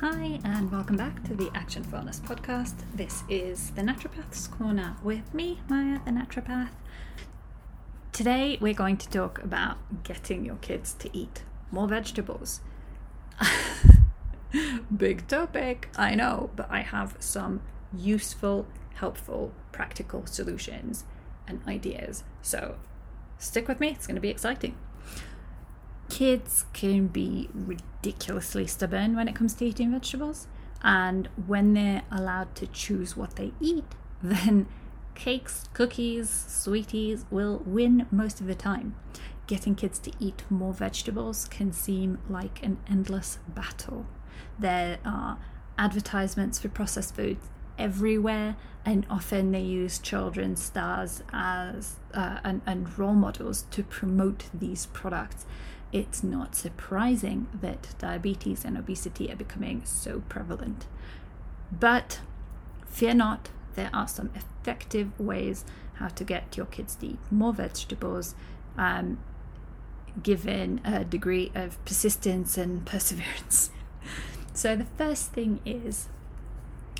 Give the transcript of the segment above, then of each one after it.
Hi, and welcome back to the Action Wellness Podcast. This is the Naturopath's Corner with me, Maya, the Naturopath. Today, we're going to talk about getting your kids to eat more vegetables. Big topic, I know, but I have some useful, helpful, practical solutions and ideas. So, stick with me, it's going to be exciting kids can be ridiculously stubborn when it comes to eating vegetables. And when they're allowed to choose what they eat, then cakes, cookies, sweeties will win most of the time. Getting kids to eat more vegetables can seem like an endless battle. There are advertisements for processed foods everywhere, and often they use children's stars as uh, and, and role models to promote these products it's not surprising that diabetes and obesity are becoming so prevalent. But fear not, there are some effective ways how to get your kids to eat more vegetables, um, given a degree of persistence and perseverance. so, the first thing is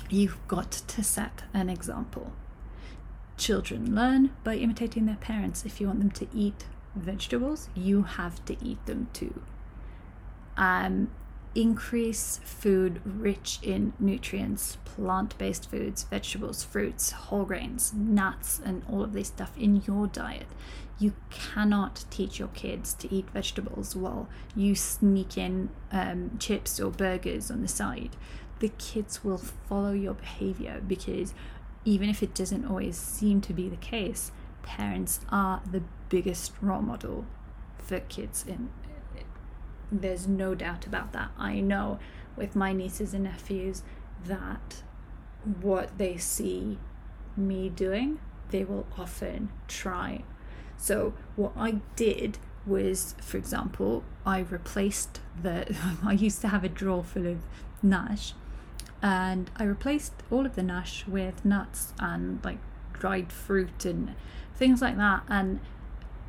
you've got to set an example. Children learn by imitating their parents. If you want them to eat vegetables, you have to eat them too. Um, increase food rich in nutrients, plant based foods, vegetables, fruits, whole grains, nuts, and all of this stuff in your diet. You cannot teach your kids to eat vegetables while you sneak in um, chips or burgers on the side. The kids will follow your behavior because even if it doesn't always seem to be the case, parents are the biggest role model for kids in there's no doubt about that. I know with my nieces and nephews that what they see me doing they will often try. So what i did was for example i replaced the i used to have a drawer full of nash and i replaced all of the nash with nuts and like dried fruit and things like that. And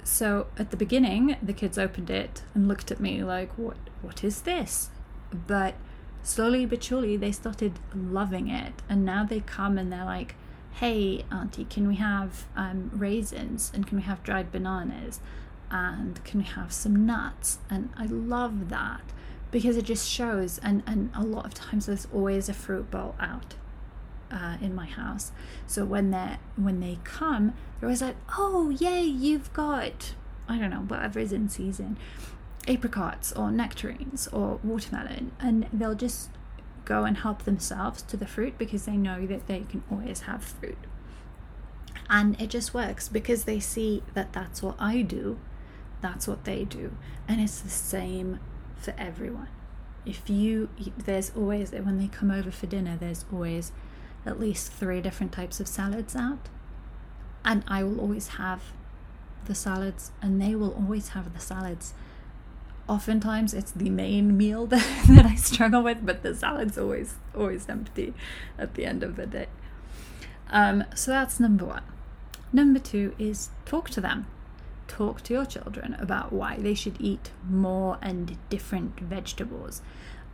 so at the beginning the kids opened it and looked at me like what what is this? But slowly but surely they started loving it. And now they come and they're like hey auntie can we have um, raisins? And can we have dried bananas? And can we have some nuts? And i love that because it just shows. And and a lot of times there's always a fruit bowl out uh, in my house. So when they when they come, they're always like, "Oh, yay! You've got I don't know whatever is in season, apricots or nectarines or watermelon," and they'll just go and help themselves to the fruit because they know that they can always have fruit. And it just works because they see that that's what I do, that's what they do, and it's the same for everyone. If you, there's always, when they come over for dinner, there's always at least three different types of salads out. And I will always have the salads, and they will always have the salads. Oftentimes, it's the main meal that, that I struggle with, but the salad's always always empty at the end of the day. Um, so that's number one. Number two is talk to them. Talk to your children about why they should eat more and different vegetables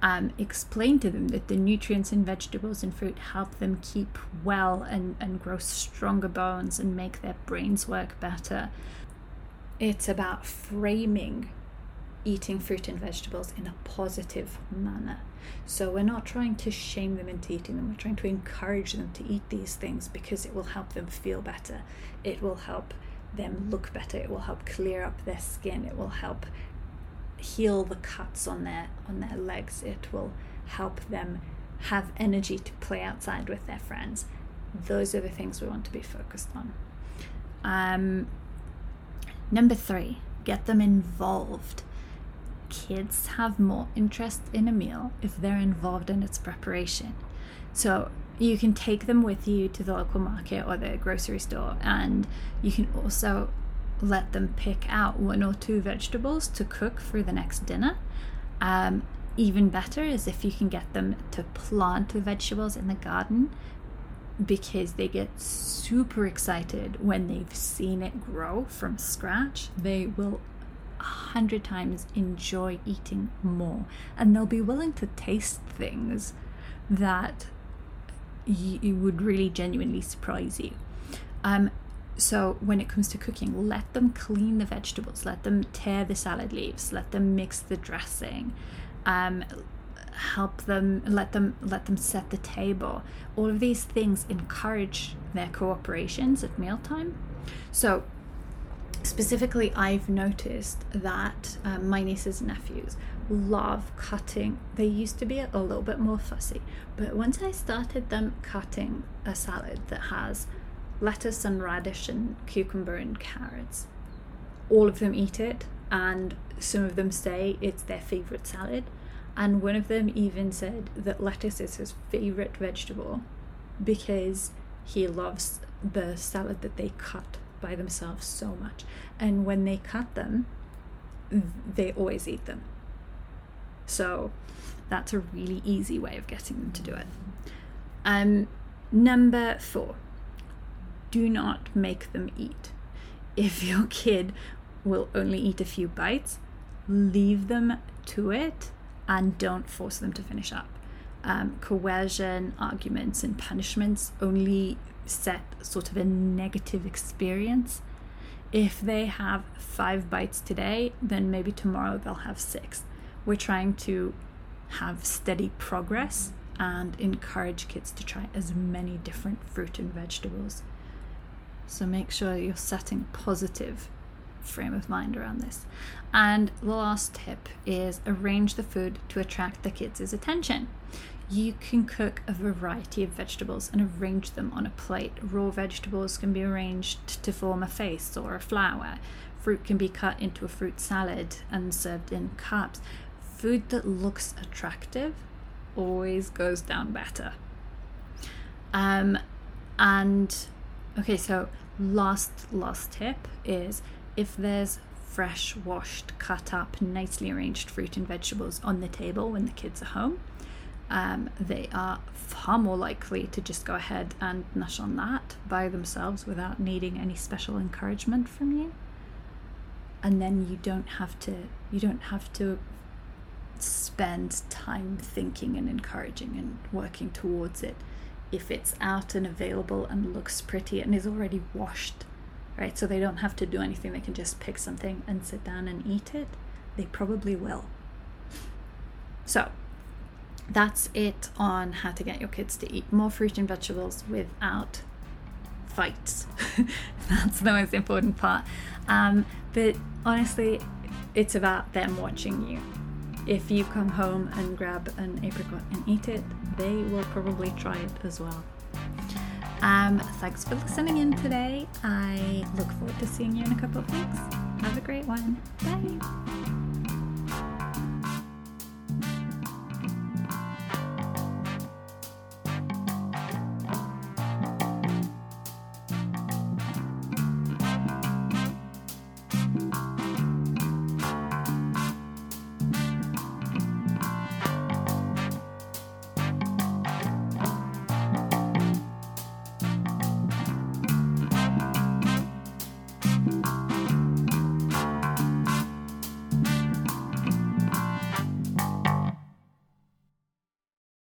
um, explain to them that the nutrients in vegetables and fruit help them keep well and, and grow stronger bones and make their brains work better. It's about framing eating fruit and vegetables in a positive manner. So we're not trying to shame them into eating them, we're trying to encourage them to eat these things because it will help them feel better. It will help them look better, it will help clear up their skin, it will help heal the cuts on their on their legs. It will help them have energy to play outside with their friends. Those are the things we want to be focused on. Um, number three, get them involved. Kids have more interest in a meal if they're involved in its preparation. So you can take them with you to the local market or the grocery store, and you can also let them pick out one or two vegetables to cook for the next dinner. Um, even better is if you can get them to plant the vegetables in the garden because they get super excited when they've seen it grow from scratch. They will a hundred times enjoy eating more. And they'll be willing to taste things that you would really genuinely surprise you. Um, so when it comes to cooking, let them clean the vegetables, let them tear the salad leaves, let them mix the dressing. Um, help them let them let them set the table all of these things encourage their cooperations at mealtime so specifically i've noticed that um, my nieces and nephews love cutting they used to be a little bit more fussy but once i started them cutting a salad that has lettuce and radish and cucumber and carrots all of them eat it and some of them say it's their favorite salad and one of them even said that lettuce is his favorite vegetable because he loves the salad that they cut by themselves so much. And when they cut them, they always eat them. So that's a really easy way of getting them to do it. Um, number four, do not make them eat. If your kid will only eat a few bites, leave them to it and don't force them to finish up. Um, coercion, arguments, and punishments only set sort of a negative experience. If they have five bites today, then maybe tomorrow they'll have six. We're trying to have steady progress and encourage kids to try as many different fruit and vegetables. So make sure you're setting a positive frame of mind around this. And the last tip is arrange the food to attract the kids' attention. You can cook a variety of vegetables and arrange them on a plate. Raw vegetables can be arranged to form a face or a flower. Fruit can be cut into a fruit salad and served in cups. Food that looks attractive always goes down better. Um, and okay, so last last tip is if there's fresh, washed, cut up, nicely arranged fruit and vegetables on the table when the kids are home, um, they are far more likely to just go ahead and nush on that by themselves without needing any special encouragement from you. And then you don't have to you don't have to spend time thinking and encouraging and working towards it if it's out and available and looks pretty and is already washed right? So they don't have to do anything, they can just pick something and sit down and eat it. They probably will. So that's it on how to get your kids to eat more fruit and vegetables without fights. that's the most important part. Um, but honestly, it's about them watching you. If you come home and grab an apricot and eat it, they will probably try it as well. Um, thanks for listening in today. I look forward to seeing you in a couple of weeks. Have a great one. Bye.